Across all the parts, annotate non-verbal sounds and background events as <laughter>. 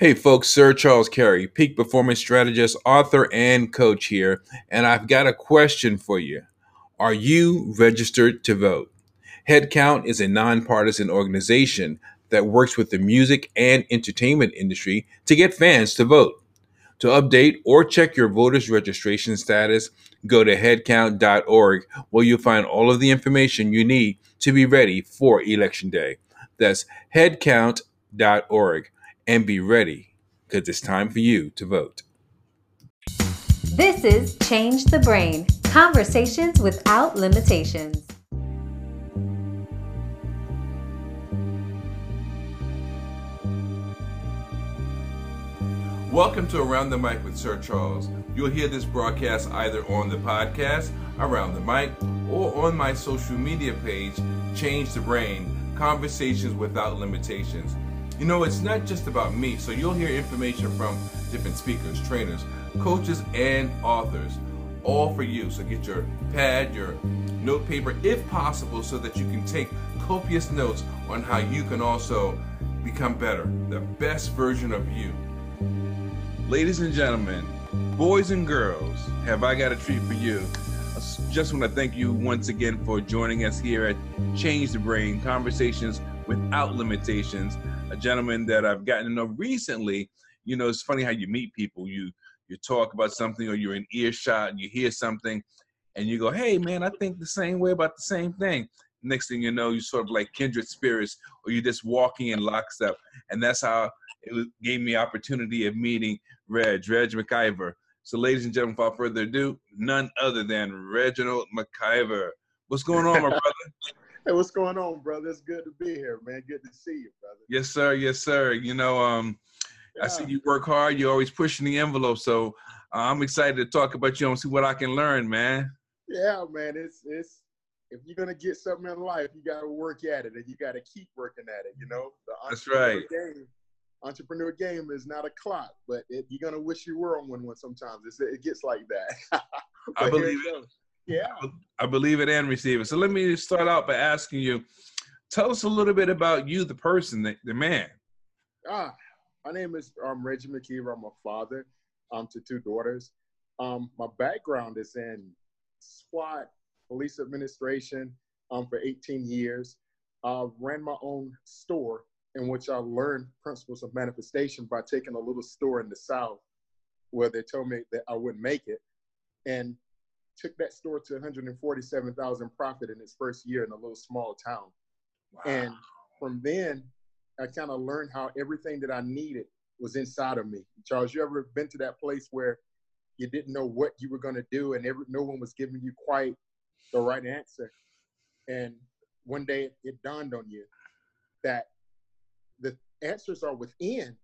Hey folks, Sir Charles Carey, peak performance strategist, author, and coach here, and I've got a question for you. Are you registered to vote? Headcount is a nonpartisan organization that works with the music and entertainment industry to get fans to vote. To update or check your voters registration status, go to headcount.org where you'll find all of the information you need to be ready for Election Day. That's headcount.org and be ready because it's time for you to vote. This is Change the Brain Conversations without limitations. Welcome to Around the Mic with Sir Charles. You'll hear this broadcast either on the podcast, Around the Mic, or on my social media page, Change the Brain Conversations Without Limitations. You know, it's not just about me, so you'll hear information from different speakers, trainers, coaches, and authors, all for you. So get your pad, your note paper, if possible, so that you can take copious notes on how you can also become better, the best version of you. Ladies and gentlemen, boys and girls, have I got a treat for you? I just want to thank you once again for joining us here at Change the Brain Conversations Without Limitations a gentleman that I've gotten to know recently. You know, it's funny how you meet people. You you talk about something, or you're in earshot, and you hear something, and you go, "Hey, man, I think the same way about the same thing." Next thing you know, you sort of like kindred spirits, or you're just walking in lockstep, and that's how it gave me opportunity of meeting Reg, Reg McIver. So, ladies and gentlemen, without further ado, none other than Reginald McIver. What's going on, my <laughs> brother? Hey, what's going on, brother? It's good to be here, man. Good to see you, brother. Yes, sir. Yes, sir. You know, um, yeah. I see you work hard. You're always pushing the envelope. So uh, I'm excited to talk about you and see what I can learn, man. Yeah, man. It's it's if you're gonna get something in life, you gotta work at it and you gotta keep working at it. You know, the that's right. Game, entrepreneur game is not a clock, but it, you're gonna wish you were on one. One sometimes it's, it gets like that. <laughs> I believe it. Yeah. I believe it and receive it. So let me start out by asking you, tell us a little bit about you, the person, the, the man. Ah, my name is um, Reggie McKeever. I'm a father um, to two daughters. Um, my background is in SWAT, police administration um, for 18 years. I ran my own store in which I learned principles of manifestation by taking a little store in the South where they told me that I wouldn't make it. And took that store to 147,000 profit in its first year in a little small town. Wow. And from then, I kind of learned how everything that I needed was inside of me. Charles, you ever been to that place where you didn't know what you were going to do and every, no one was giving you quite the right answer? And one day it, it dawned on you that the answers are within,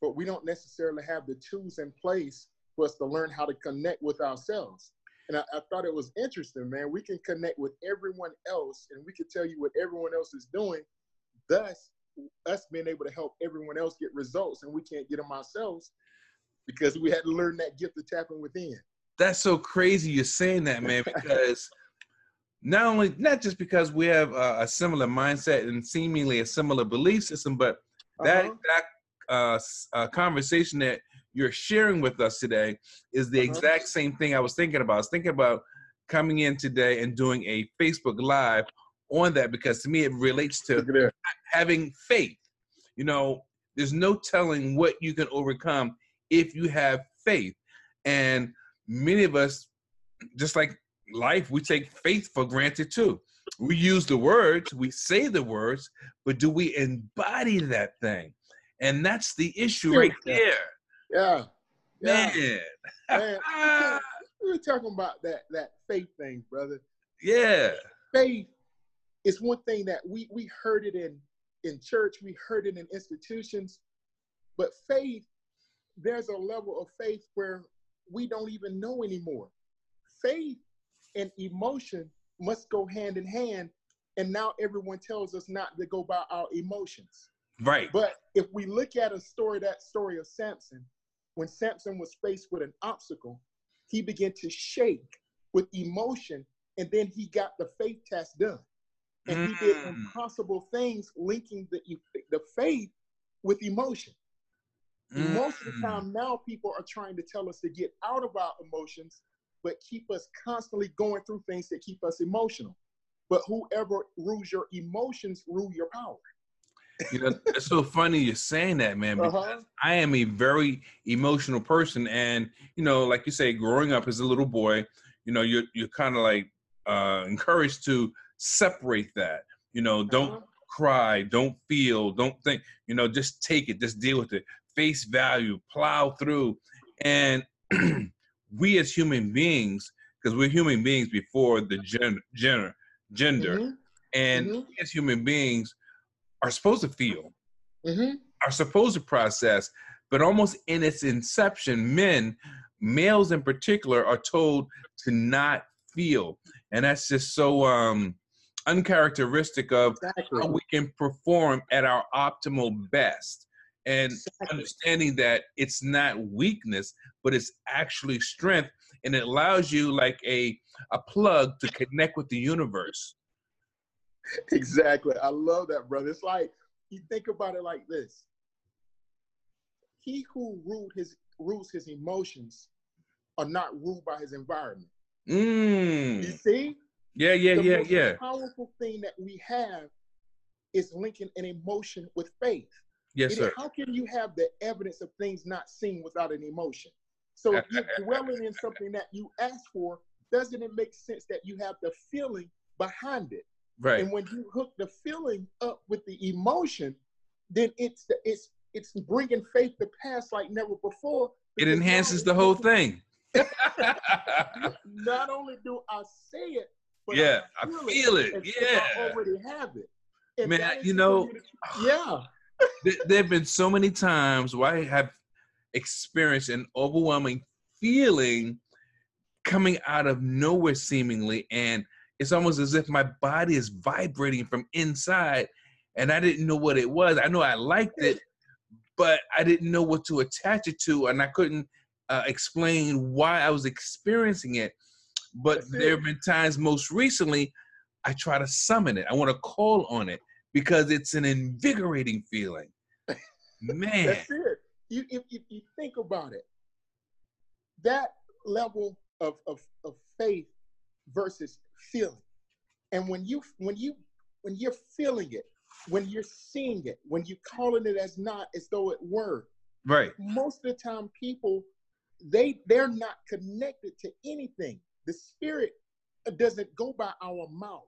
but we don't necessarily have the tools in place for us to learn how to connect with ourselves. And I, I, thought it was interesting, man. We can connect with everyone else and we can tell you what everyone else is doing. Thus, us being able to help everyone else get results and we can't get them ourselves because we had to learn that gift of tapping within. That's so crazy you're saying that, man, <laughs> because not only, not just because we have a, a similar mindset and seemingly a similar belief system, but that, uh-huh. that uh, uh, conversation that you're sharing with us today is the uh-huh. exact same thing I was thinking about. I was thinking about coming in today and doing a Facebook Live on that because to me it relates to having faith. You know, there's no telling what you can overcome if you have faith. And many of us, just like life, we take faith for granted too. We use the words, we say the words, but do we embody that thing? And that's the issue right there. Yeah. Man. Man. <laughs> we were talking about that that faith thing, brother. Yeah. Faith is one thing that we we heard it in in church, we heard it in institutions, but faith, there's a level of faith where we don't even know anymore. Faith and emotion must go hand in hand, and now everyone tells us not to go by our emotions. Right. But if we look at a story, that story of Samson, when Samson was faced with an obstacle, he began to shake with emotion, and then he got the faith test done. And mm. he did mm. impossible things linking the, the faith with emotion. Mm. Most of the time now, people are trying to tell us to get out of our emotions, but keep us constantly going through things that keep us emotional. But whoever rules your emotions rule your power. You know, it's so funny you're saying that, man, because uh-huh. I am a very emotional person. And, you know, like you say, growing up as a little boy, you know, you're you're kind of like uh encouraged to separate that. You know, don't uh-huh. cry, don't feel, don't think, you know, just take it, just deal with it. Face value, plow through. And <clears throat> we as human beings, because we're human beings before the gender gender gender. Mm-hmm. And mm-hmm. as human beings, are supposed to feel, mm-hmm. are supposed to process, but almost in its inception, men, males in particular, are told to not feel. And that's just so um, uncharacteristic of exactly. how we can perform at our optimal best. And exactly. understanding that it's not weakness, but it's actually strength. And it allows you like a, a plug to connect with the universe <laughs> exactly. I love that, brother. It's like you think about it like this. He who ruled his rules his emotions are not ruled by his environment. Mm. You see? Yeah, yeah, the yeah, The most yeah. Powerful thing that we have is linking an emotion with faith. Yes, sir. How can you have the evidence of things not seen without an emotion? So if you're <laughs> dwelling in something that you ask for, doesn't it make sense that you have the feeling behind it? Right. And when you hook the feeling up with the emotion, then it's the, it's it's bringing faith to pass like never before. It enhances the whole thing. <laughs> Not only do I say it, but yeah, I feel, I feel it. it. Yeah, I already have it. And Man, you know, <sighs> yeah. there have been so many times where I have experienced an overwhelming feeling coming out of nowhere, seemingly, and it's almost as if my body is vibrating from inside and I didn't know what it was. I know I liked it, but I didn't know what to attach it to, and I couldn't uh, explain why I was experiencing it. But there have been times, most recently, I try to summon it. I want to call on it because it's an invigorating feeling. Man, that's it. You, if, if you think about it, that level of, of, of faith versus feeling. And when you when you when you're feeling it, when you're seeing it, when you're calling it as not as though it were, right? Most of the time, people they they're not connected to anything. The spirit doesn't go by our mouth.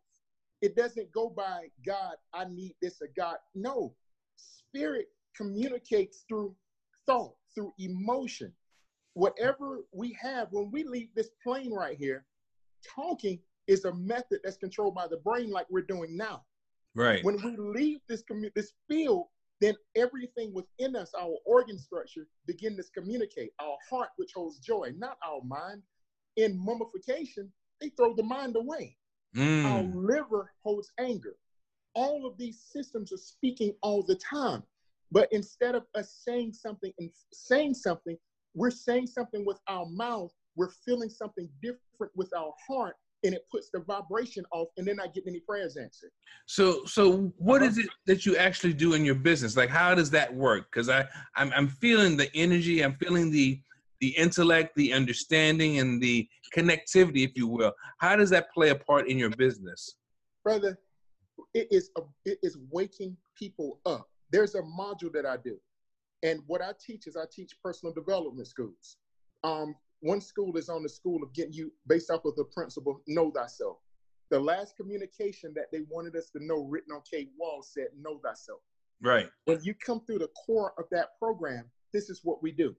It doesn't go by God. I need this or God. No, spirit communicates through thought, through emotion. Whatever we have when we leave this plane right here, talking is a method that's controlled by the brain, like we're doing now. Right. When we leave this commu- this field, then everything within us, our organ structure, begin to communicate. Our heart, which holds joy, not our mind. In mummification, they throw the mind away. Mm. Our liver holds anger. All of these systems are speaking all the time. But instead of us saying something and saying something, we're saying something with our mouth. We're feeling something different with our heart and it puts the vibration off and they're not getting any prayers answered. So so what uh-huh. is it that you actually do in your business? Like how does that work? Because i I'm, I'm feeling the energy i'm feeling the the intellect the understanding and the connectivity if you will. How does that play a part in your business? Brother it is a, it is waking people up. There's a module that i do and what i teach is i teach personal development schools. Um, one school is on the school of getting you based off of the principle, know thyself. The last communication that they wanted us to know written on Kate Wall said, know thyself. Right. When you come through the core of that program, this is what we do.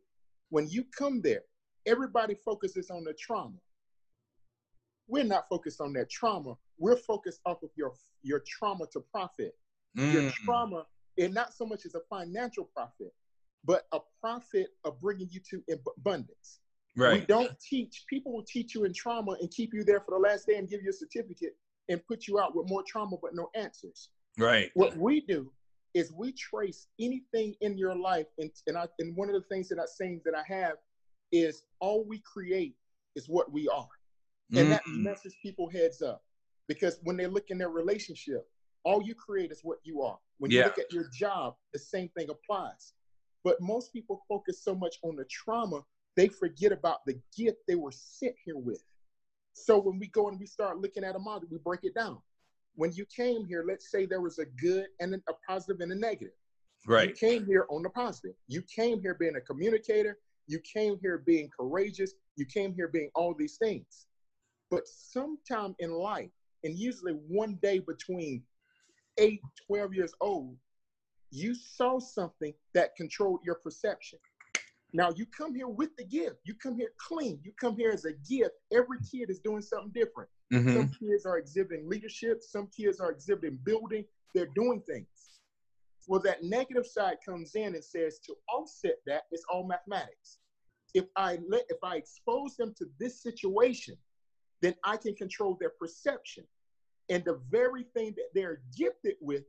When you come there, everybody focuses on the trauma. We're not focused on that trauma. We're focused off of your, your trauma to profit. Mm. Your trauma, and not so much as a financial profit, but a profit of bringing you to abundance. Right. We don't teach, people will teach you in trauma and keep you there for the last day and give you a certificate and put you out with more trauma but no answers. Right. What we do is we trace anything in your life. And, and, I, and one of the things that I saying that I have is all we create is what we are. And mm that messes people heads up because when they look in their relationship, all you create is what you are. When you look at your job, the same thing applies. But most people focus so much on the trauma, they forget about the gift they were sent here with. So when we go and we start looking at a model, we break it down. When you came here, let's say there was a good and a positive and a negative. Right. You came here on the positive. You came here being a communicator. You came here being courageous. You came here being all these things. But sometime in life, and usually one day between 8, 12 years old, you saw something that controlled your perception. Now you come here with the gift. You come here clean. You come here as a gift. Every kid is doing something different. Mm-hmm. Some kids are exhibiting leadership. Some kids are exhibiting building. They're doing things. Well, that negative side comes in and says to offset that, it's all mathematics. If I let, if I expose them to this situation, then I can control their perception. And the very thing that they're gifted with,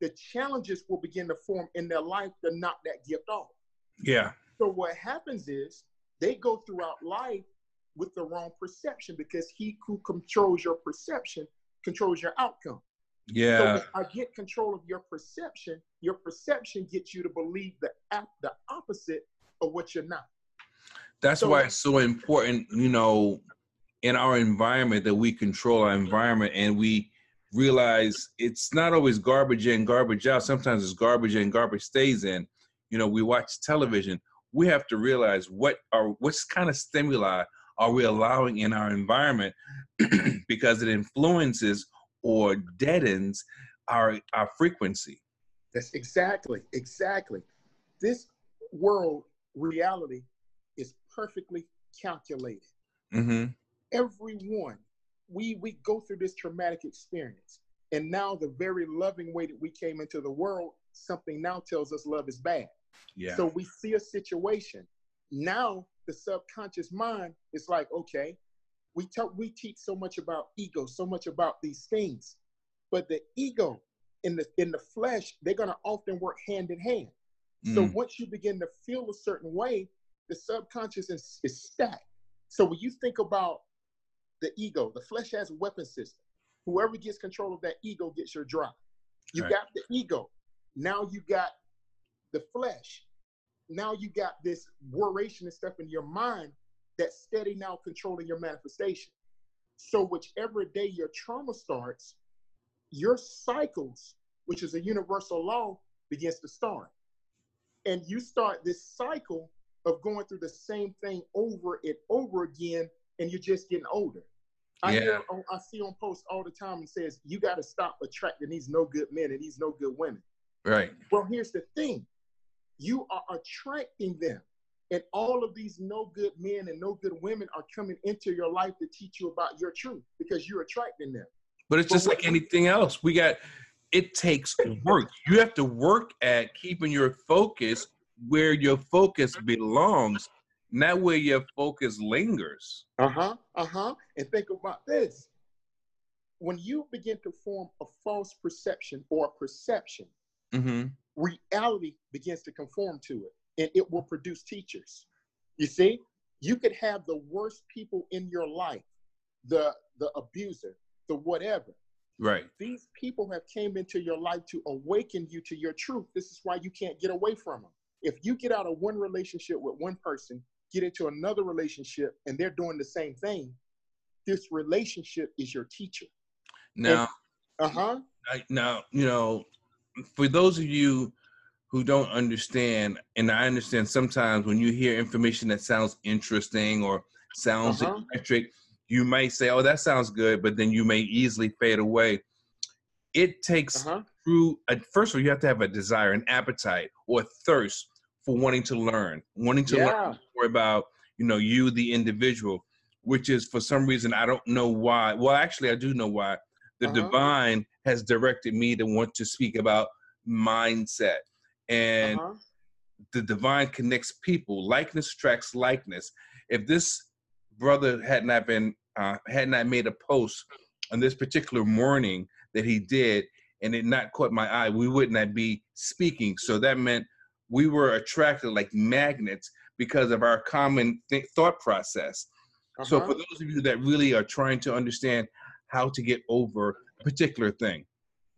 the challenges will begin to form in their life to knock that gift off. Yeah. So what happens is they go throughout life with the wrong perception because he who controls your perception controls your outcome. Yeah. So I get control of your perception. Your perception gets you to believe the the opposite of what you're not. That's so, why it's so important, you know, in our environment that we control our environment and we realize it's not always garbage in, garbage out. Sometimes it's garbage in, garbage stays in. You know, we watch television. We have to realize what are what kind of stimuli are we allowing in our environment <clears throat> because it influences or deadens our our frequency. That's exactly, exactly. This world reality is perfectly calculated. Mm-hmm. Everyone, we we go through this traumatic experience, and now the very loving way that we came into the world, something now tells us love is bad. Yeah. So we see a situation. Now the subconscious mind is like, okay, we talk, we teach so much about ego, so much about these things, but the ego in the in the flesh, they're gonna often work hand in hand. Mm. So once you begin to feel a certain way, the subconscious is, is stacked. So when you think about the ego, the flesh has a weapon system. Whoever gets control of that ego gets your drive. You right. got the ego. Now you got the flesh. Now you got this warration and stuff in your mind that's steady now controlling your manifestation. So whichever day your trauma starts, your cycles, which is a universal law, begins to start. And you start this cycle of going through the same thing over and over again, and you're just getting older. I yeah. hear oh, I see on posts all the time and says, you got to stop attracting these no good men and these no good women. Right. Well, here's the thing. You are attracting them. And all of these no good men and no good women are coming into your life to teach you about your truth because you're attracting them. But it's but just like anything else. We got it takes work. You have to work at keeping your focus where your focus belongs, not where your focus lingers. Uh-huh. Uh-huh. And think about this. When you begin to form a false perception or a perception, mm-hmm. Reality begins to conform to it and it will produce teachers. You see, you could have the worst people in your life, the the abuser, the whatever. Right. These people have came into your life to awaken you to your truth. This is why you can't get away from them. If you get out of one relationship with one person, get into another relationship, and they're doing the same thing, this relationship is your teacher. Now, uh huh. Now, you know, for those of you who don't understand, and I understand sometimes when you hear information that sounds interesting or sounds uh-huh. electric, you might say, "Oh, that sounds good," but then you may easily fade away. It takes uh-huh. true. Uh, first of all, you have to have a desire, an appetite, or thirst for wanting to learn, wanting to yeah. learn more about you know you, the individual. Which is for some reason I don't know why. Well, actually, I do know why. The uh-huh. divine has directed me to want to speak about mindset and uh-huh. the divine connects people. Likeness attracts likeness. If this brother had not been uh, had not made a post on this particular morning that he did, and it not caught my eye, we would not be speaking. So that meant we were attracted like magnets because of our common th- thought process. Uh-huh. So for those of you that really are trying to understand how to get over a particular thing,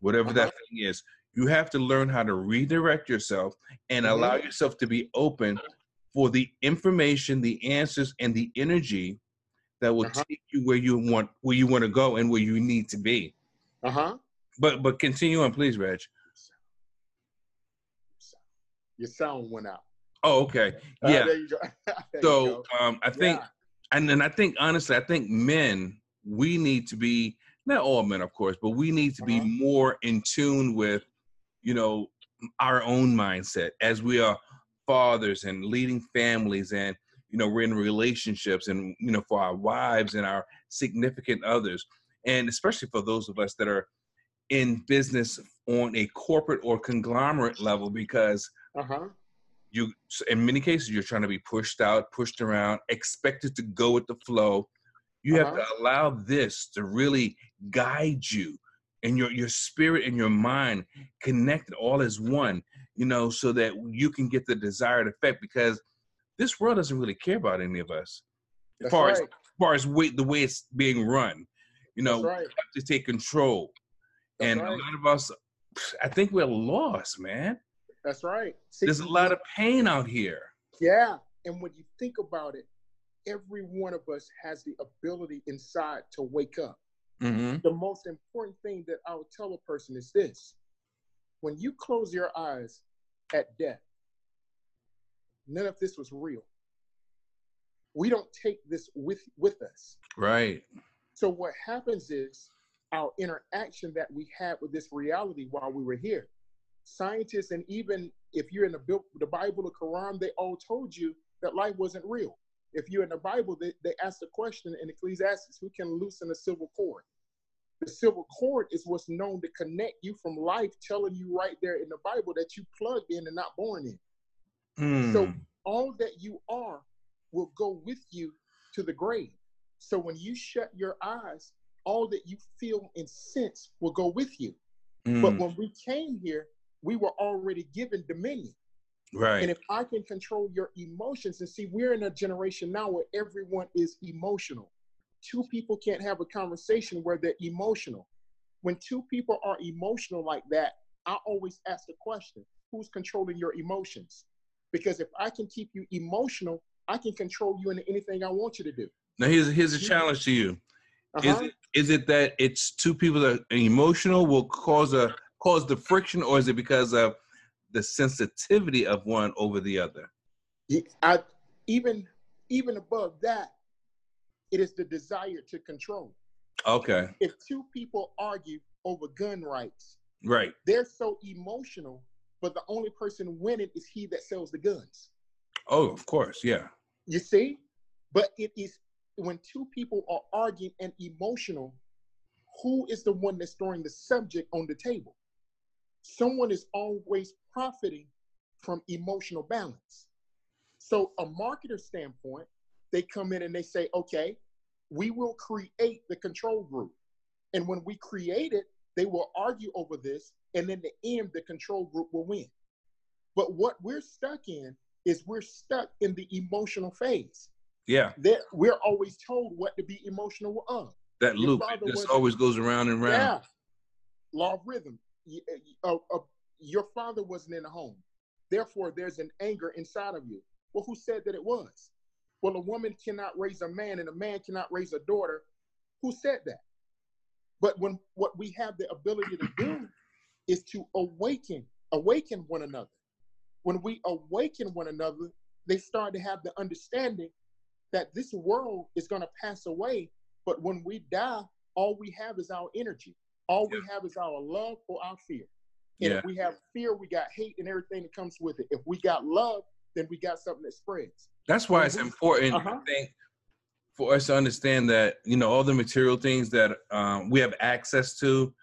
whatever uh-huh. that thing is, you have to learn how to redirect yourself and mm-hmm. allow yourself to be open for the information, the answers, and the energy that will uh-huh. take you where you want where you want to go and where you need to be. Uh huh. But but continue on, please, Reg. Your sound went out. Oh, okay. Uh, yeah. Uh, <laughs> so um, I think, yeah. and then I think honestly, I think men we need to be not all men, of course, but we need to be uh-huh. more in tune with, you know, our own mindset as we are fathers and leading families and you know we're in relationships and you know for our wives and our significant others and especially for those of us that are in business on a corporate or conglomerate level because uh-huh. you in many cases you're trying to be pushed out pushed around expected to go with the flow you uh-huh. have to allow this to really guide you and your your spirit and your mind connected all as one you know so that you can get the desired effect because this world doesn't really care about any of us as That's far right. as, as far as way, the way it's being run you know right. we have to take control That's and right. a lot of us i think we're lost man that's right there's a lot of pain out here yeah and when you think about it every one of us has the ability inside to wake up mm-hmm. the most important thing that i would tell a person is this when you close your eyes at death none of this was real. We don't take this with with us. Right. So what happens is our interaction that we had with this reality while we were here. Scientists and even if you're in the, the Bible, the Quran, they all told you that life wasn't real. If you're in the Bible, they, they asked the question in Ecclesiastes, who can loosen a silver cord? The silver cord is what's known to connect you from life, telling you right there in the Bible that you plugged in and not born in. Mm. So all that you are will go with you to the grave. So when you shut your eyes, all that you feel and sense will go with you. Mm. But when we came here, we were already given dominion. Right. And if I can control your emotions, and see, we're in a generation now where everyone is emotional. Two people can't have a conversation where they're emotional. When two people are emotional like that, I always ask the question who's controlling your emotions? Because if I can keep you emotional, I can control you into anything I want you to do. Now here's here's a challenge to you. Uh-huh. Is it is it that it's two people that are emotional will cause a cause the friction, or is it because of the sensitivity of one over the other? I, even even above that, it is the desire to control. Okay. If two people argue over gun rights, right, they're so emotional but the only person winning is he that sells the guns. Oh, of course, yeah. You see? But it is when two people are arguing and emotional, who is the one that's throwing the subject on the table? Someone is always profiting from emotional balance. So, a marketer standpoint, they come in and they say, okay, we will create the control group. And when we create it, they will argue over this and in the end, the control group will win. But what we're stuck in is we're stuck in the emotional phase. Yeah. That we're always told what to be emotional of. That Your loop just always goes around and around. Yeah. Law of rhythm. Uh, uh, your father wasn't in the home. Therefore, there's an anger inside of you. Well, who said that it was? Well, a woman cannot raise a man and a man cannot raise a daughter. Who said that? But when what we have the ability to do is to awaken, awaken one another. When we awaken one another, they start to have the understanding that this world is going to pass away. But when we die, all we have is our energy. All yeah. we have is our love or our fear. And yeah. if we have fear, we got hate and everything that comes with it. If we got love, then we got something that spreads. That's why it's important, uh-huh. I think, for us to understand that, you know, all the material things that um, we have access to,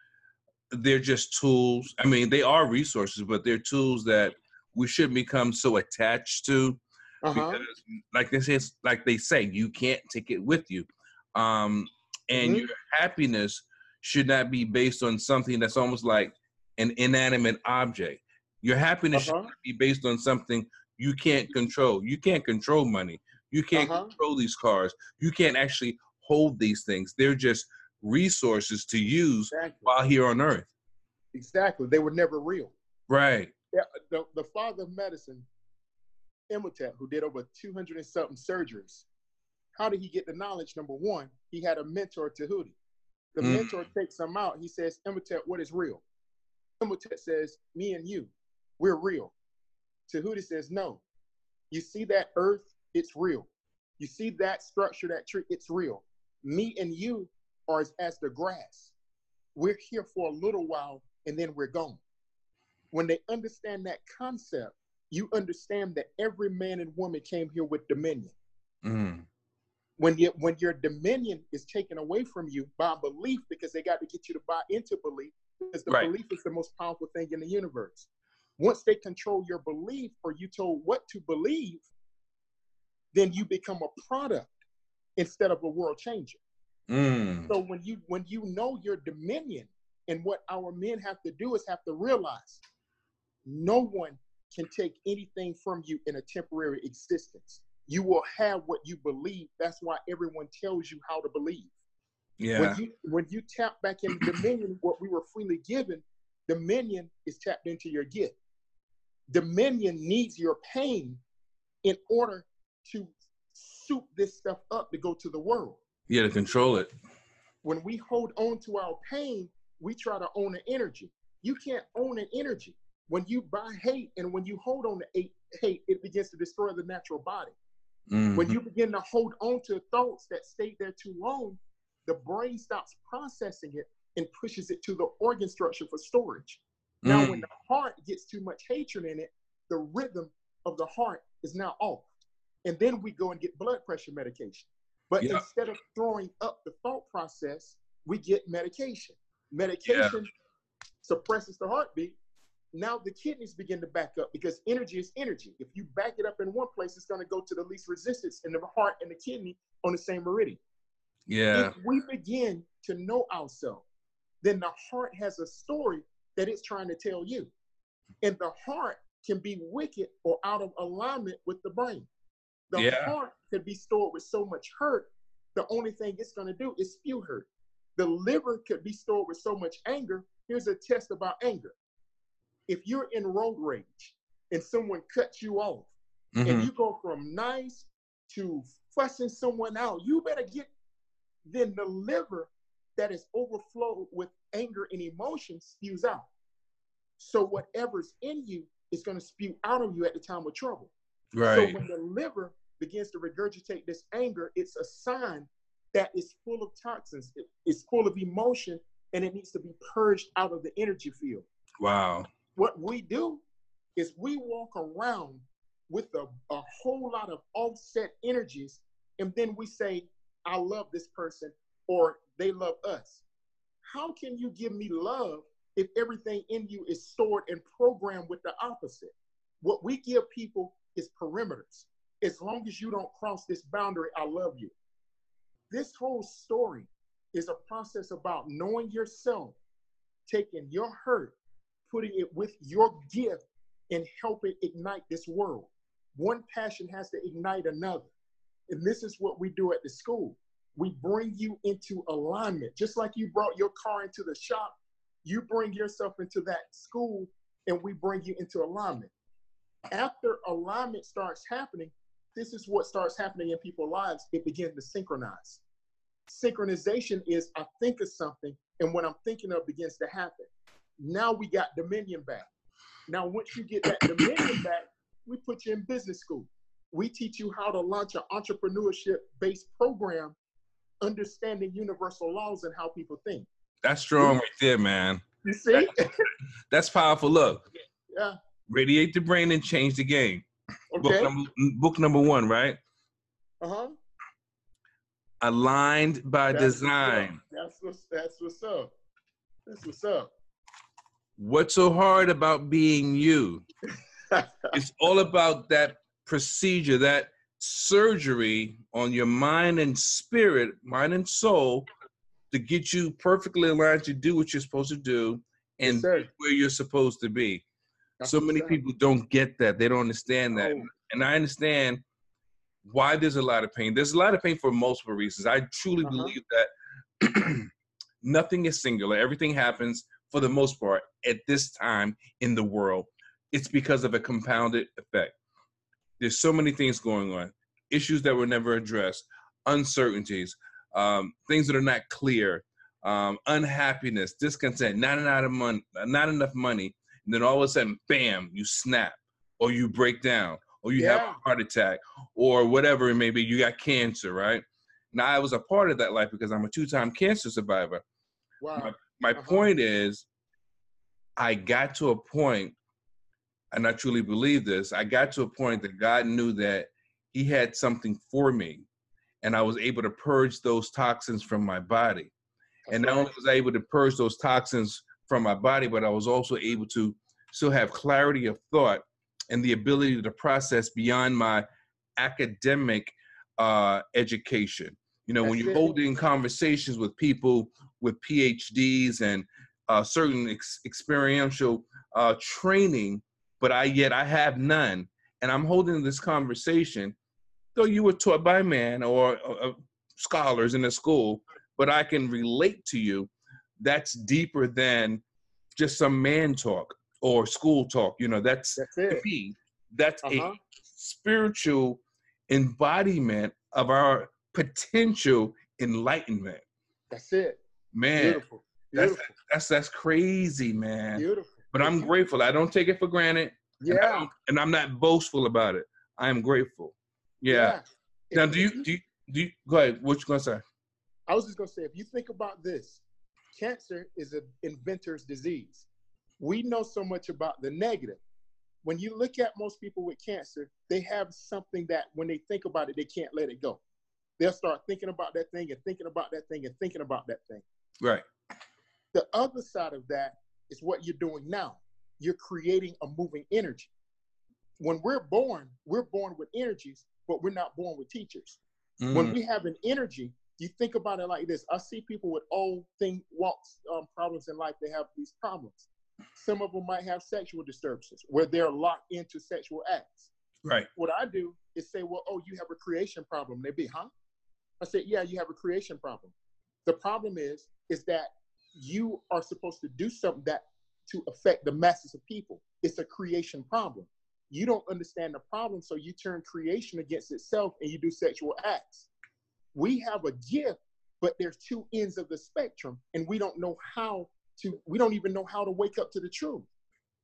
they're just tools. I mean, they are resources, but they're tools that we shouldn't become so attached to. Uh-huh. Because, like they say, like they say, you can't take it with you, um, and mm-hmm. your happiness should not be based on something that's almost like an inanimate object. Your happiness uh-huh. should be based on something you can't control. You can't control money. You can't uh-huh. control these cars. You can't actually hold these things. They're just resources to use exactly. while here on earth. Exactly. They were never real. Right. Yeah, the, the father of medicine, Imhotep, who did over 200 and something surgeries, how did he get the knowledge? Number one, he had a mentor, Tahuti. The Mm. mentor takes him out. He says, Imhotep, what is real? Imhotep says, me and you, we're real. Tahuti says, no. You see that earth? It's real. You see that structure, that tree? It's real. Me and you are as, as the grass. We're here for a little while and then we're gone. When they understand that concept, you understand that every man and woman came here with dominion. Mm. When you, when your dominion is taken away from you by belief, because they got to get you to buy into belief, because the Right. belief is the most powerful thing in the universe. Once they control your belief, or you told what to believe, then you become a product instead of a world changer. Mm. So when you when you know your dominion and what our men have to do is have to realize no one can take anything from you in a temporary existence. You will have what you believe. That's why everyone tells you how to believe. Yeah. When you when you tap back into dominion, what we were freely given, dominion is tapped into your gift. Dominion needs your pain in order to soup this stuff up to go to the world Yeah, to control it. when we hold on to our pain, we try to own an energy. You can't own an energy. When you buy hate and when you hold on to hate, hate it begins to destroy the natural body. Mhm. When you begin to hold on to thoughts that stayed there too long, the brain stops processing it and pushes it to the organ structure for storage. Now, Mm. when the heart gets too much hatred in it, the rhythm of the heart is now off. And then we go and get blood pressure medication. But Yeah. instead of throwing up the thought process, we get medication. Medication suppresses the heartbeat. Now the kidneys begin to back up because energy is energy. If you back it up in one place, it's going to go to the least resistance in the heart and the kidney on the same meridian. Yeah. If we begin to know ourselves, then the heart has a story that it's trying to tell you. And the heart can be wicked or out of alignment with the brain. The Yeah. heart could be stored with so much hurt, the only thing it's going to do is spew hurt. The liver could be stored with so much anger. Here's a test about anger. If you're in road rage and someone cuts you off, Mhm. and you go from nice to fussing someone out, you better get then the liver that is overflowed with anger and emotion spews out. So whatever's in you is going to spew out of you at the time of trouble. Right. So when the liver begins to regurgitate this anger, it's a sign that it's full of toxins, it- it's full of emotion, and it needs to be purged out of the energy field wow. what we do is we walk around with a, a whole lot of offset energies and then we say i love this person or they love us how can you give me love if everything in you is stored and programmed with the opposite what we give people is perimeters as long as you don't cross this boundary i love you this whole story is a process about knowing yourself taking your hurt putting it with your gift and helping ignite this world. One passion has to ignite another. And this is what we do at the school. We bring you into alignment. Just like you brought your car into the shop, you bring yourself into that school and we bring you into alignment. After alignment starts happening, this is what starts happening in people's lives. It begins to synchronize. Synchronization is I think of something and what I'm thinking of begins to happen now we got dominion back. Now, once you get that dominion back, we put you in business school. We teach you how to launch an entrepreneurship based program, understanding universal laws and how people think. That's strong right there, man. You see? That's powerful. Look, yeah. radiate the brain and change the game. Book Okay. number book number one, right? Uh huh. Aligned by design. That's what's that's what's up. That's what's up. What's so hard about being you? <laughs> it's all about that procedure, that surgery on your mind and spirit, mind and soul, to get you perfectly aligned to do what you're supposed to do and Yes, where you're supposed to be. That's so many people don't get that. They don't understand that. Oh. And I understand why there's a lot of pain. There's a lot of pain for multiple reasons. I truly Uh-huh. believe that <clears throat> nothing is singular. Everything happens for the most part at this time in the world, it's because of a compounded effect. There's so many things going on, issues that were never addressed, uncertainties, um, things that are not clear, um, unhappiness, discontent, not enough money, not enough money, and then all of a sudden, bam, you snap, or you break down, or you yeah. have a heart attack, or whatever it may be. You got cancer, right? Now I was a part of that life because I'm a two-time cancer survivor. Wow. My, my uh-huh. point is, I got to a point, and I truly believe this. I got to a point that God knew that He had something for me, and I was able to purge those toxins from my body and not only was I able to purge those toxins from my body, but I was also able to still have clarity of thought and the ability to process beyond my academic uh, education. You know, That's when you're it. holding conversations with people with PhDs and uh, certain ex- experiential uh, training, but I yet I have none, and I'm holding this conversation, though you were taught by man or uh, scholars in a school, but I can relate to you, that's deeper than just some man talk or school talk. You know, that's, that's it. me, that's uh-huh. a spiritual embodiment of our potential enlightenment. That's it. Man. Beautiful. Beautiful. That's, that's that's crazy, man. Beautiful. But I'm grateful. I don't take it for granted. Yeah. And, and I'm not boastful about it. I am grateful. Yeah. yeah. Now, do you do you, do you go ahead? What you gonna say? I was just to say, if you think about this, cancer is an inventor's disease. We know so much about the negative. When you look at most people with cancer, they have something that when they think about it, they can't let it go. They'll start thinking about that thing and thinking about that thing and thinking about that thing. Right. The other side of that is what you're doing now. You're creating a moving energy. When we're born, we're born with energies, but we're not born with teachers. Mm. When we have an energy, you think about it like this. I see people with old thing walks um, problems in life. They have these problems. Some of them might have sexual disturbances where they're locked into sexual acts. Right. What I do is say, well, oh, you have a creation problem. They be, huh? I said, yeah, you have a creation problem. The problem is, is that you are supposed to do something that to affect the masses of people. It's a creation problem. You don't understand the problem, so you turn creation against itself and you do sexual acts we have a gift, but there's two ends of the spectrum, and we don't know how to, we don't even know how to wake up to the truth.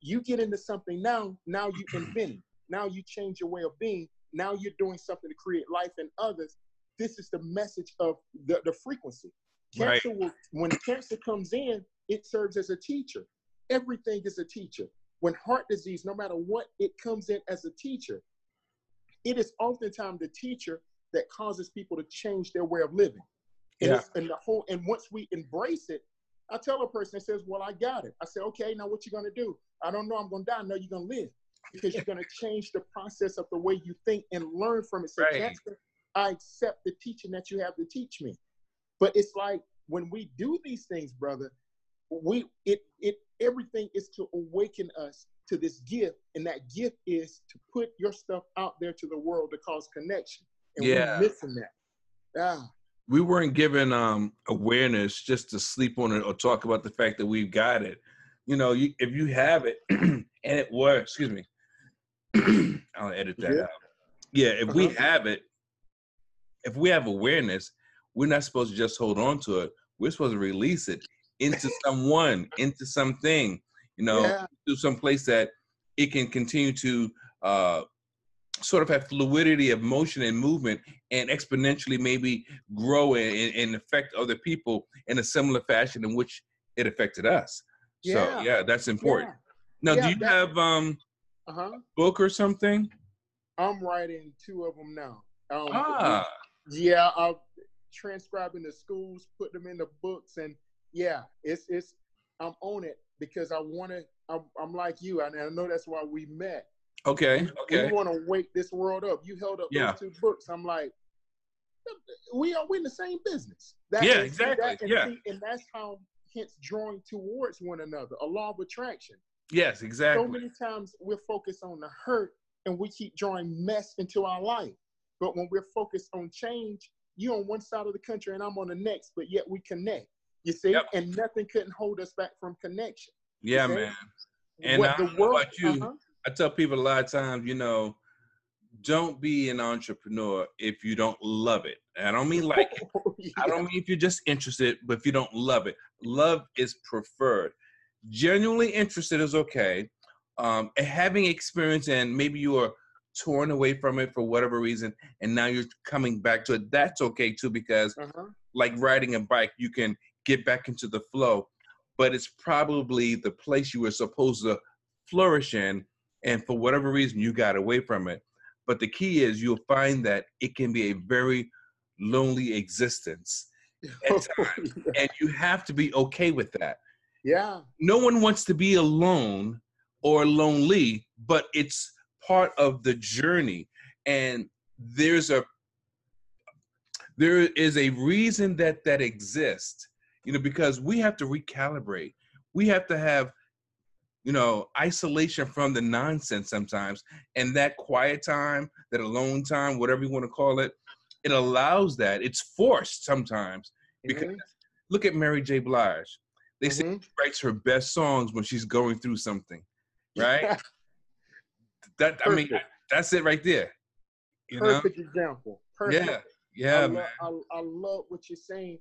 You get into something now, now you <clears throat> invent Now you change your way of being. Now you're doing something to create life in others. This is the message of the, the frequency. Cancer right. will, when cancer comes in, it serves as a teacher. Everything is a teacher. When heart disease, no matter what, it comes in as a teacher. It is oftentimes the teacher that causes people to change their way of living. And, yeah. and the whole and once we embrace it, I tell a person that says, Well, I got it. I say, Okay, now what you gonna do? I don't know I'm gonna die. No, you're gonna live. Because you're gonna change the process of the way you think and learn from it. So right. I accept the teaching that you have to teach me. But it's like when we do these things, brother, we it it everything is to awaken us to this gift, and that gift is to put your stuff out there to the world to cause connection. And yeah. we're missing that. Yeah. We weren't given um, awareness just to sleep on it or talk about the fact that we've got it. You know, you, if you have it <clears throat> and it works, excuse me, <clears throat> I'll edit that yeah. out. Yeah, if uh-huh. we have it, if we have awareness, we're not supposed to just hold on to it. We're supposed to release it into <laughs> someone, into something, you know, yeah. to some place that it can continue to uh, sort of have fluidity of motion and movement and exponentially maybe grow and, and affect other people in a similar fashion in which it affected us. Yeah. So yeah, that's important. Yeah. Now, yeah, do you that, have um uh-huh. book or something? I'm writing two of them now. Um, ah. Yeah, I'm transcribing the schools, put them in the books, and yeah, it's it's I'm on it because I want to. I'm, I'm like you, and I know that's why we met. Okay. Okay. We want to wake this world up. You held up yeah. those two books. I'm like, we are we in the same business. That yeah, is, exactly. That, and yeah. See, and that's how hence drawing towards one another, a law of attraction. Yes, exactly. So many times we're focused on the hurt and we keep drawing mess into our life. But when we're focused on change, you're on one side of the country and I'm on the next, but yet we connect. You see? Yep. And nothing couldn't hold us back from connection. Yeah, man. And What I the world- about you. uh-huh. I tell people a lot of times, you know, don't be an entrepreneur if you don't love it. And I don't mean <laughs> like it. I don't mean if you're just interested, but if you don't love it. Love is preferred. Genuinely interested is okay. Um, and having experience and maybe you are torn away from it for whatever reason, and now you're coming back to it. That's okay too, because Uh-huh. like riding a bike, you can get back into the flow, but it's probably the place you were supposed to flourish in, and for whatever reason, you got away from it. But the key is you'll find that it can be a very lonely existence, <laughs> at times, and you have to be okay with that. yeah. No one wants to be alone or lonely, but it's part of the journey. And there's a there is a reason that that exists, you know, because we have to recalibrate. We have to have, you know, isolation from the nonsense sometimes, and that quiet time, that alone time, whatever you want to call it, it allows that. It's forced sometimes because Mhm. look at Mary J. Blige. They say Mhm. she writes her best songs when she's going through something, <laughs> right? That I mean, that's it right there. You know? Perfect example. Perfect. Yeah, yeah, I, man. lo- I, I love what you're saying.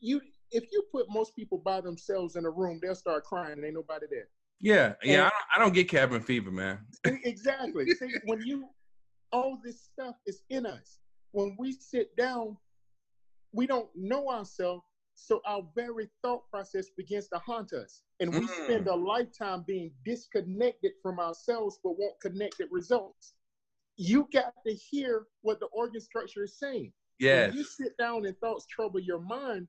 You, if you put most people by themselves in a room, they'll start crying and ain't nobody there. Yeah, yeah. And- I don't, I don't get cabin fever, man. Exactly. See, when you, all this stuff is in us. When we sit down, we don't know ourselves, so our very thought process begins to haunt us, and we Mm. spend a lifetime being disconnected from ourselves, but want connected results. You got to hear what the organ structure is saying. Yes. When you sit down and thoughts trouble your mind,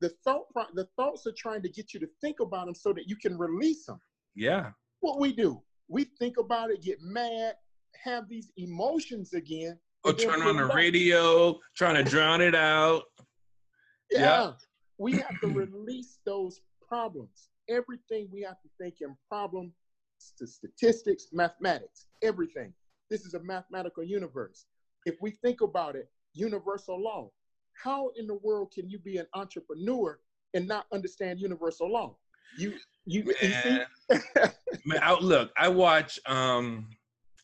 the thought pro- the thoughts are trying to get you to think about them so that you can release them. Yeah. What we do, we think about it, get mad, have these emotions again. Or turn on the back. radio, trying to drown it out. Yeah. Yeah. We have to release those problems. Everything we have to think in problem, st- statistics, mathematics, everything. This is a mathematical universe. If we think about it, universal law. How in the world can you be an entrepreneur and not understand universal law? You you, you see? Man, man, I, look, I watch um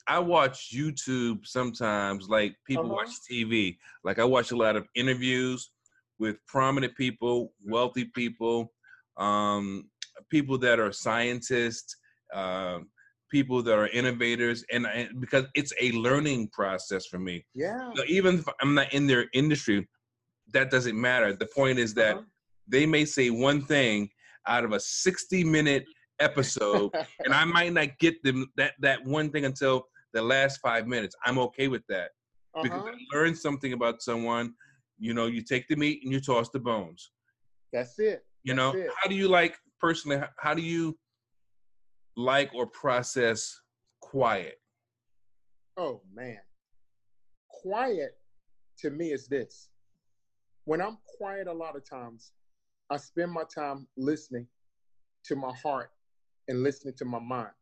I watch YouTube sometimes, like people Uh-huh. watch TV. Like I watch a lot of interviews with prominent people, wealthy people, um, people that are scientists, um, people that are innovators, and, and because it's a learning process for me. yeah. So even if I'm not in their industry, that doesn't matter. The point is that Uh-huh. they may say one thing out of a 60 minute episode <laughs> and I might not get them that that one thing until the last five minutes. I'm okay with that because Uh-huh. I learned something about someone. You know, you take the meat and you toss the bones. That's it. You That's know, it. how do you like personally? How do you like or process quiet? Oh man. Quiet to me is this. When I'm quiet a lot of times, I spend my time listening to my heart and listening to my mind.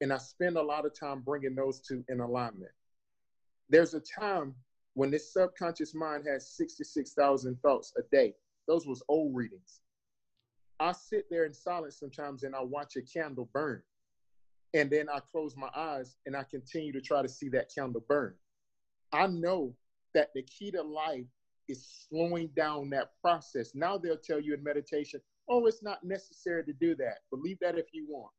And I spend a lot of time bringing those two in alignment. There's a time when this subconscious mind has 66,000 thoughts a day. Those was old readings. I sit there in silence sometimes and I watch a candle burn. And then I close my eyes and I continue to try to see that candle burn. I know that the key to life is slowing down that process. Now they'll tell you in meditation, oh, it's not necessary to do that. Believe that if you want.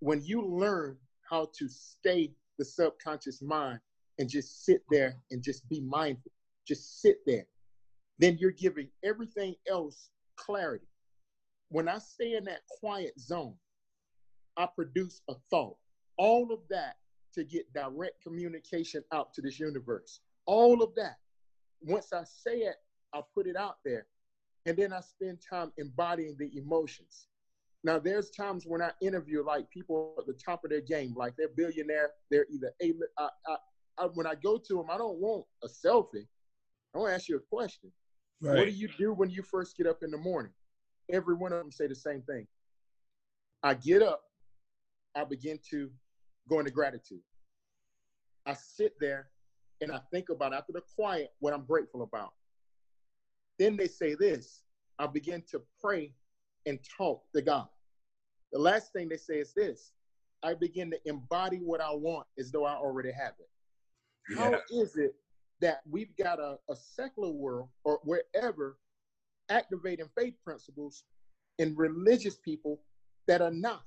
When you learn how to stay the subconscious mind and just sit there and just be mindful, just sit there, then you're giving everything else clarity. When I stay in that quiet zone, I produce a thought. All of that to get direct communication out to this universe. All of that. Once I say it, I put it out there. And then I spend time embodying the emotions. Now, there's times when I interview like people at the top of their game, like they're billionaire, they're either a. Uh, uh, I, when I go to them, I don't want a selfie. I want to ask you a question. What do you do when you first get up in the morning? Every one of them say the same thing. I get up, I begin to go into gratitude. I sit there and I think about after the quiet what I'm grateful about. Then they say this I begin to pray and talk to God. The last thing they say is this I begin to embody what I want as though I already have it. How is it that we've got a, a secular world or wherever activating faith principles in religious people that are not?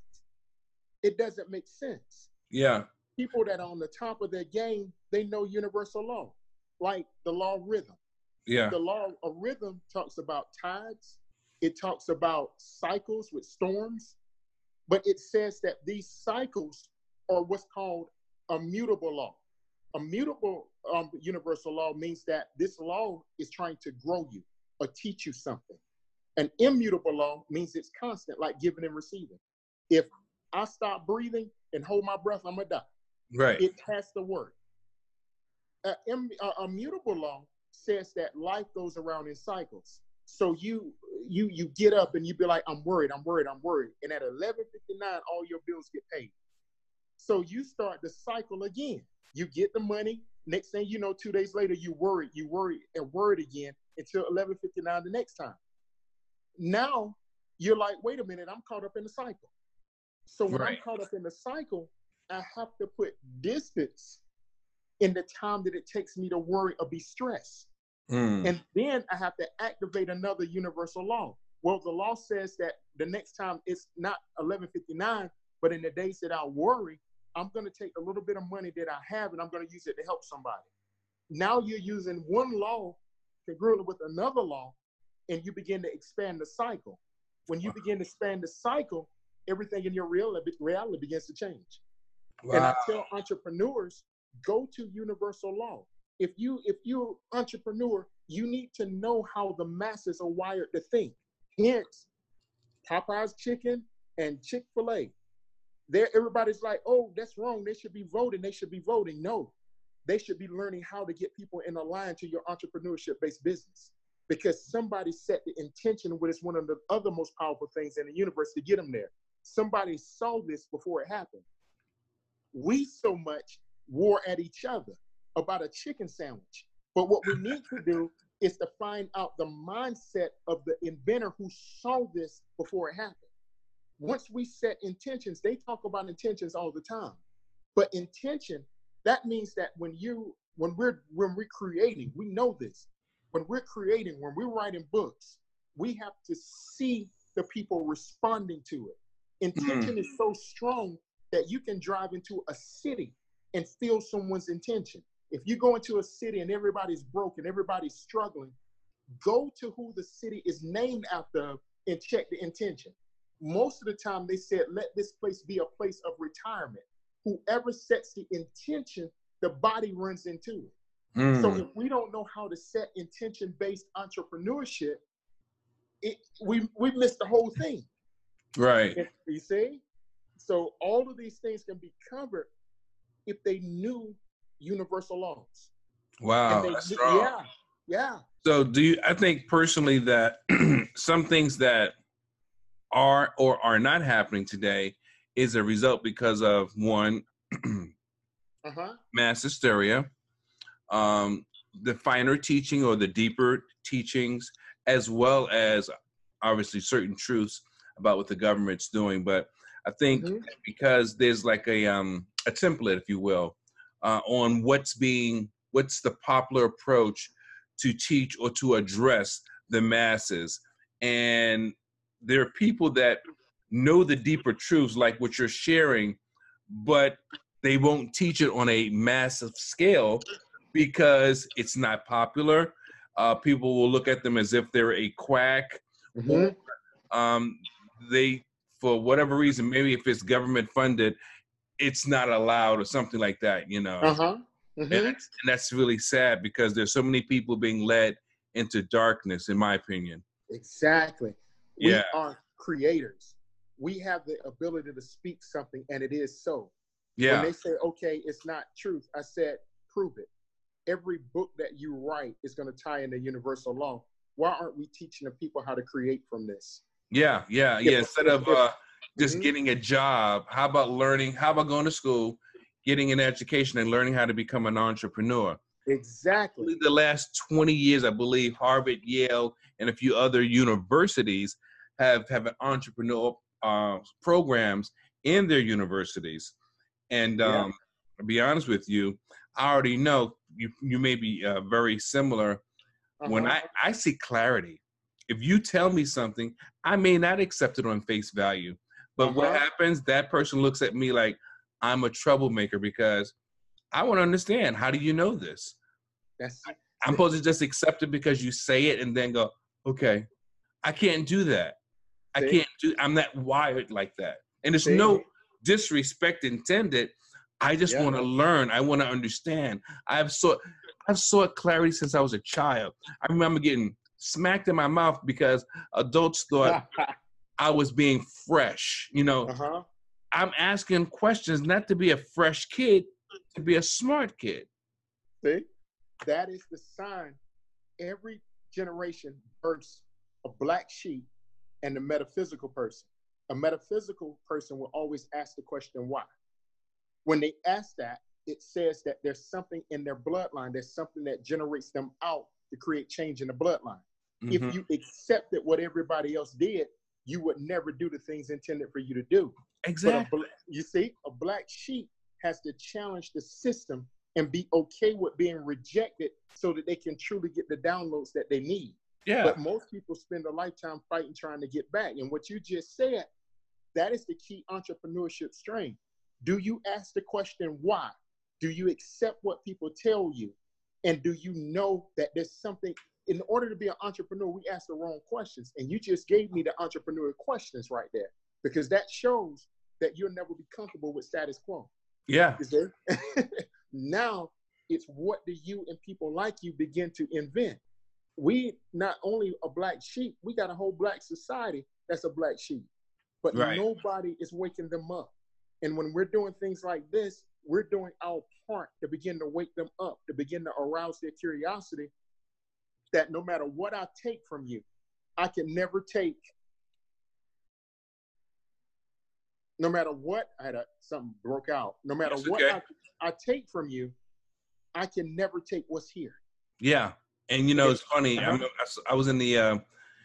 It doesn't make sense. Yeah. People that are on the top of their game, they know universal law, like the law of rhythm. Yeah. The law of rhythm talks about tides, it talks about cycles with storms, but it says that these cycles are what's called a mutable law. A mutable um, universal law means that this law is trying to grow you or teach you something. An immutable law means it's constant, like giving and receiving. If I stop breathing and hold my breath, I'm gonna die. Right. It has to work. A, a, a mutable law says that life goes around in cycles. So you you you get up and you be like, I'm worried, I'm worried, I'm worried. And at 11:59, all your bills get paid. So you start the cycle again. You get the money. Next thing you know, two days later, you worry, you worry and worried again until 11:59 the next time. Now you're like, wait a minute, I'm caught up in the cycle. So when right. I'm caught up in the cycle, I have to put distance in the time that it takes me to worry or be stressed. Mm. And then I have to activate another universal law. Well, the law says that the next time it's not 1159, but in the days that I worry, I'm going to take a little bit of money that I have and I'm going to use it to help somebody. Now you're using one law congruently with another law, and you begin to expand the cycle. When you begin to expand the cycle, everything in your real reality begins to change. Wow. And I tell entrepreneurs, go to universal law if you if you're entrepreneur, you need to know how the masses are wired to think. Hence, Popeye's chicken and Chick-fil-A. There, everybody's like, oh, that's wrong. They should be voting. They should be voting. No, they should be learning how to get people in a line to your entrepreneurship-based business. Because somebody set the intention, which is one of the other most powerful things in the universe to get them there. Somebody saw this before it happened. We so much war at each other about a chicken sandwich. But what we need to do is to find out the mindset of the inventor who saw this before it happened. Once we set intentions, they talk about intentions all the time. But intention, that means that when you when we're when we're creating, we know this. When we're creating, when we're writing books, we have to see the people responding to it. Intention mm. is so strong that you can drive into a city and feel someone's intention. If you go into a city and everybody's broken, everybody's struggling, go to who the city is named after and check the intention. Most of the time, they said, let this place be a place of retirement. Whoever sets the intention, the body runs into it. Mm. So if we don't know how to set intention based entrepreneurship, it, we, we miss the whole thing. Right. You see? So all of these things can be covered if they knew universal laws. Wow, they, that's strong. Yeah, yeah. So, do you? I think personally that <clears throat> some things that are or are not happening today is a result because of one <clears throat> uh-huh. mass hysteria, um, the finer teaching or the deeper teachings, as well as obviously certain truths about what the government's doing. But I think mm-hmm. because there's like a um, a template, if you will, uh, on what's being what's the popular approach to teach or to address the masses and there are people that know the deeper truths like what you're sharing but they won't teach it on a massive scale because it's not popular uh, people will look at them as if they're a quack mm-hmm. or um, they for whatever reason maybe if it's government funded it's not allowed or something like that, you know. Uh-huh. Mm-hmm. And, that's, and that's really sad because there's so many people being led into darkness, in my opinion. Exactly. We are creators. We have the ability to speak something, and it is so. Yeah. When they say, okay, it's not truth, I said, prove it. Every book that you write is going to tie into the universal law. Why aren't we teaching the people how to create from this? Yeah, yeah, yeah. Instead of uh, just mm-hmm. getting a job. How about learning? How about going to school, getting an education, and learning how to become an entrepreneur? Exactly. The last 20 years, I believe Harvard, Yale, and a few other universities have have an entrepreneur uh, programs in their universities. And um, yeah. to be honest with you, I already know you you may be uh, very similar. Uh-huh. When I, I see clarity, if you tell me something, I may not accept it on face value. But uh-huh. what happens? That person looks at me like I'm a troublemaker because I want to understand. How do you know this? That's I'm supposed to just accept it because you say it and then go, okay. I can't do that. I can't do. I'm not wired like that. And there's no disrespect intended. I just yeah. want to learn. I want to understand. I've sought I've sought clarity since I was a child. I remember getting smacked in my mouth because adults thought <laughs> I was being fresh. You know, uh-huh. I'm asking questions not to be a fresh kid, to be a smart kid. See, that is the sign. Every generation births a black sheep and a metaphysical person. A metaphysical person will always ask the question, why? When they ask that, it says that there's something in their bloodline, there's something that generates them out to create change in the bloodline. Mm-hmm. If you accepted what everybody else did, you would never do the things intended for you to do. Exactly. You see, a black sheep has to challenge the system and be okay with being rejected so that they can truly get the downloads that they need. Yeah. But most people spend a lifetime fighting trying to get back. And what you just said, that is the key entrepreneurship strain. Do you ask the question why? Do you accept what people tell you? And do you know that there's something in order to be an entrepreneur, we ask the wrong questions. And you just gave me the entrepreneur questions right there because that shows that you'll never be comfortable with status quo. Yeah. <laughs> now it's what do you and people like you begin to invent? We not only a black sheep, we got a whole black society that's a black sheep, but right. nobody is waking them up. And when we're doing things like this, we're doing our part to begin to wake them up, to begin to arouse their curiosity that no matter what I take from you, I can never take. No matter what, I had a, something broke out. No matter That's what okay. I, I take from you, I can never take what's here. Yeah, and you know it's funny. Uh-huh. I, I was in the uh,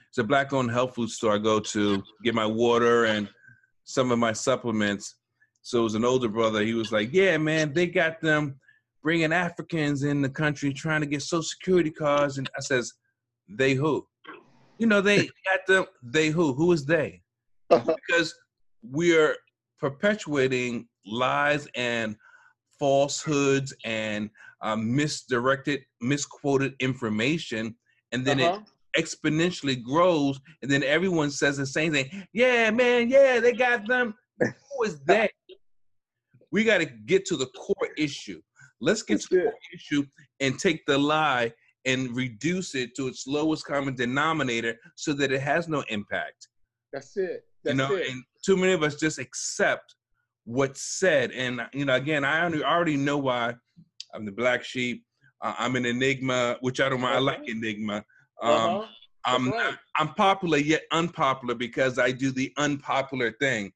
it's a black-owned health food store. I go to get my water and some of my supplements. So it was an older brother. He was like, "Yeah, man, they got them bringing Africans in the country trying to get social security cards. And I says, they who? You know, they got them, they who? Who is they? Uh-huh. Because we're perpetuating lies and falsehoods and um, misdirected, misquoted information. And then uh-huh. it exponentially grows. And then everyone says the same thing. Yeah, man, yeah, they got them. Who is <laughs> that? We got to get to the core issue. Let's get That's to the issue and take the lie and reduce it to its lowest common denominator so that it has no impact. That's it. That's you know, it. and too many of us just accept what's said. And you know, again, I already know why I'm the black sheep. Uh, I'm an enigma, which I don't mind. I like uh-huh. enigma. Um, uh-huh. I'm right. I'm popular yet unpopular because I do the unpopular thing.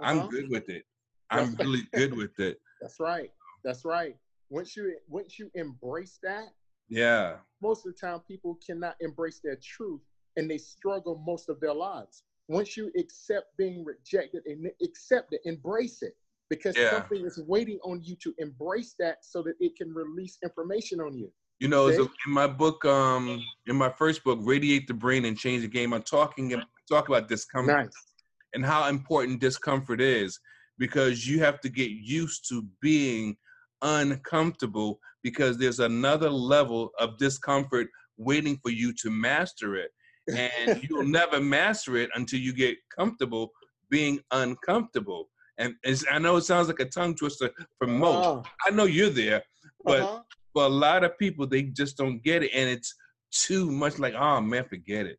Uh-huh. I'm good with it. I'm really good with it. <laughs> That's right. That's right once you once you embrace that, yeah, most of the time people cannot embrace their truth and they struggle most of their lives. Once you accept being rejected and accept it, embrace it because yeah. something is waiting on you to embrace that so that it can release information on you. You know, in my book, um, in my first book, "Radiate the Brain and Change the Game," I'm talking and talk about discomfort nice. and how important discomfort is because you have to get used to being uncomfortable because there's another level of discomfort waiting for you to master it. And you'll never master it until you get comfortable being uncomfortable. And I know it sounds like a tongue twister for most. Uh-huh. I know you're there, but uh-huh. for a lot of people, they just don't get it, and it's too much. Like, oh man, forget it,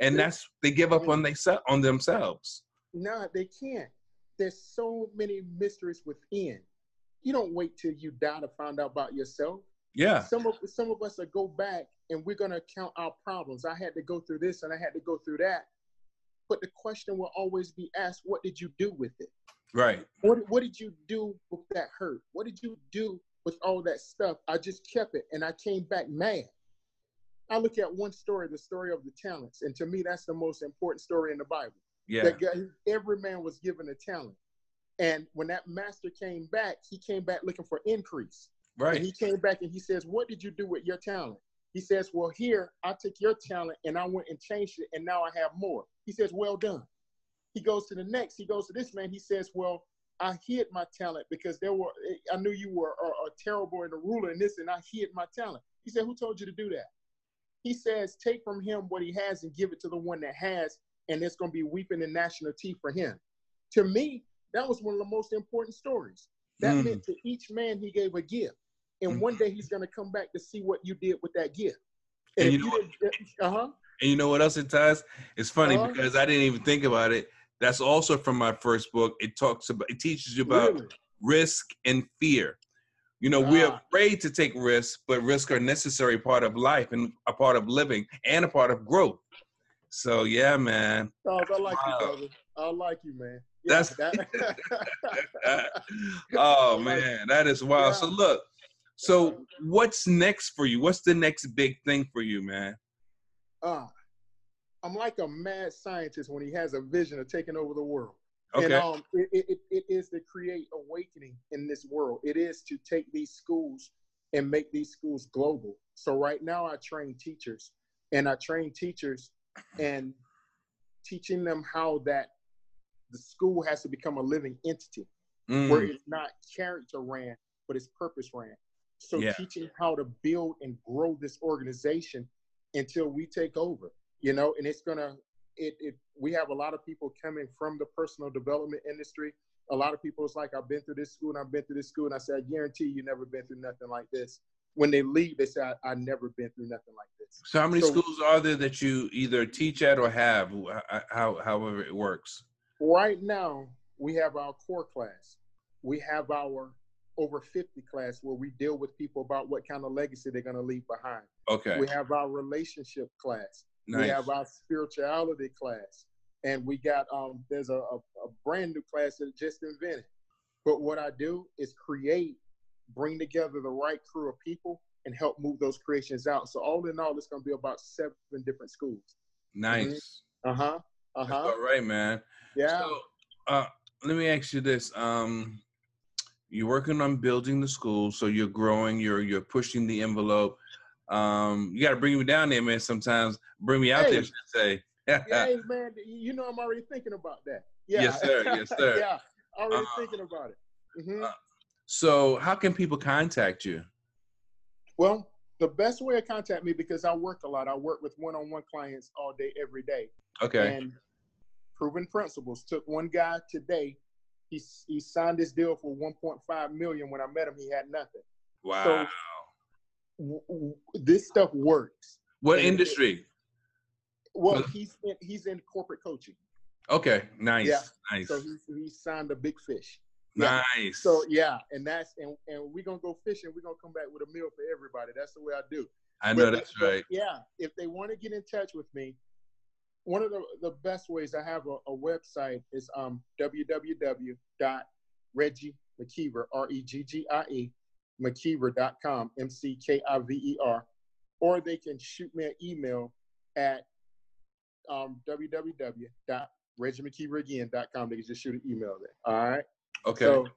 and that's they give up on they on themselves. No, they can't. There's so many mysteries within you don't wait till you die to find out about yourself. Yeah. Some of some of us are go back and we're gonna count our problems. I had to go through this and I had to go through that. But the question will always be asked, what did you do with it? Right. What what did you do with that hurt? What did you do with all that stuff? I just kept it and I came back mad. I look at one story, the story of the talents, and to me that's the most important story in the Bible. Yeah. That guy, every man was given a talent. And when that master came back, he came back looking for increase. Right. And he came back and he says, What did you do with your talent? He says, Well, here, I took your talent and I went and changed it, and now I have more. He says, Well done. He goes to the next, he goes to this man, he says, Well, I hid my talent because there were I knew you were a, a terrible and a ruler in this, and I hid my talent. He said, Who told you to do that? He says, Take from him what he has and give it to the one that has, and it's gonna be weeping and gnashing of teeth for him. To me, that was one of the most important stories. That Mm. meant to each man he gave a gift. And Mm. one day he's gonna come back to see what you did with that gift. And if you know what- uh huh. And you know what else it ties? It's funny Uh-huh. because I didn't even think about it. That's also from my first book. It talks about it teaches you about Really? risk and fear. You know, we're Ah. afraid to take risks, but risks are a necessary part of life and a part of living and a part of growth. So yeah, man. Charles, I like Wow. you, brother. I like you, man. That's- that. <laughs> <laughs> oh man, that is wild. So look, so what's next for you? What's the next big thing for you, man? uh, I'm like a mad scientist when he has a vision of taking over the world. Okay. And um, it, it, it- is to create awakening in this world. It is to take these schools and make these schools global. So right now I train teachers and I train teachers and teaching them how that the school has to become a living entity Mm, where it's not character ran, but it's purpose ran. So Yeah. teaching how to build and grow this organization until we take over, you know, and it's gonna it it we have a lot of people coming from the personal development industry. A lot of people it's like I've been through this school and I've been through this school and I say I guarantee you never been through nothing like this. When they leave, they say I, I never been through nothing like this. so how many so- schools are there that you either teach at or have? How, however it works. Right now, we have our core class. We have our over 50 class where we deal with people about what kind of legacy they're going to leave behind. Okay. We have our relationship class. nice. We have our spirituality class. And we got, um, there's a, a, a brand new class that just invented. But what I do is create, bring together the right crew of people and help move those creations out. So all in all, it's going to be about seven different schools. nice. Uh huh. Uh That's huh. all right, man. Yeah. So, uh, let me ask you this: um, You're working on building the school, so you're growing. You're you're pushing the envelope. Um, you got to bring me down there, man. Sometimes bring me out Hey. there. Say. <laughs> hey, man, you know I'm already thinking about that. Yeah. Yes, sir. Yes, sir. <laughs> yeah, already Uh, thinking about it. Mhm. uh, so, how can people contact you? well, the best way to contact me because I work a lot. I work with one-on-one clients all day, every day. Okay. And proven principles. Took one guy today. He he signed this deal for 1.5 million. When I met him, he had nothing. wow. W- w- This stuff works. what and- industry? Well, Well- he's in, he's in corporate coaching, Okay. Nice. Yeah. Nice. so he's he signed a big fish. yeah. Nice. So yeah, and that's and, and we're gonna go fishing. We're gonna come back with a meal for everybody. That's the way I do. I know But- that's right. Yeah, if they want to get in touch with me, one of the, the best ways I have a, a website is um www.reggie.mckiver r e g g i e mckiver.com m c k i v e r, or they can shoot me an email at um www.reggiemckeeveragain.com. They can just shoot an email there. All right. Okay. So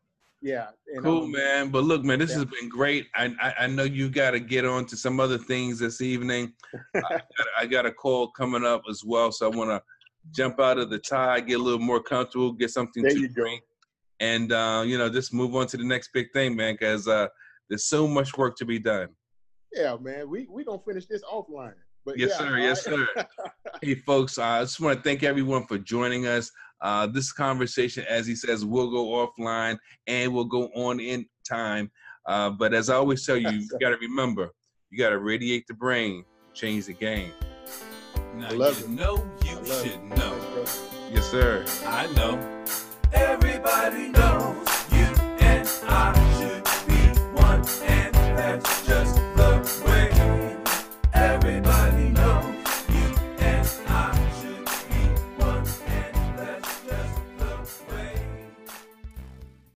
yeah. Cool, um, man. But look, man, this yeah. has been great. I, I I know you got to get on to some other things this evening. I, <laughs> got, I got a call coming up as well, so I want to jump out of the tie, get a little more comfortable, get something There to you go. drink, and uh, you know, just move on to the next big thing, man. Because uh, there's so much work to be done. Yeah, man. We we gonna finish this offline. But Yes, yeah, sir. Yes, right. sir. <laughs> Hey, folks, uh, I just want to thank everyone for joining us. Uh, this conversation, as he says, will go offline and will go on in time. Uh, but as I always tell you, you <laughs> got to remember, you got to radiate the brain, change the game. Now I love you it. know you love should it. know. Yes, sir. I know. Everybody knows.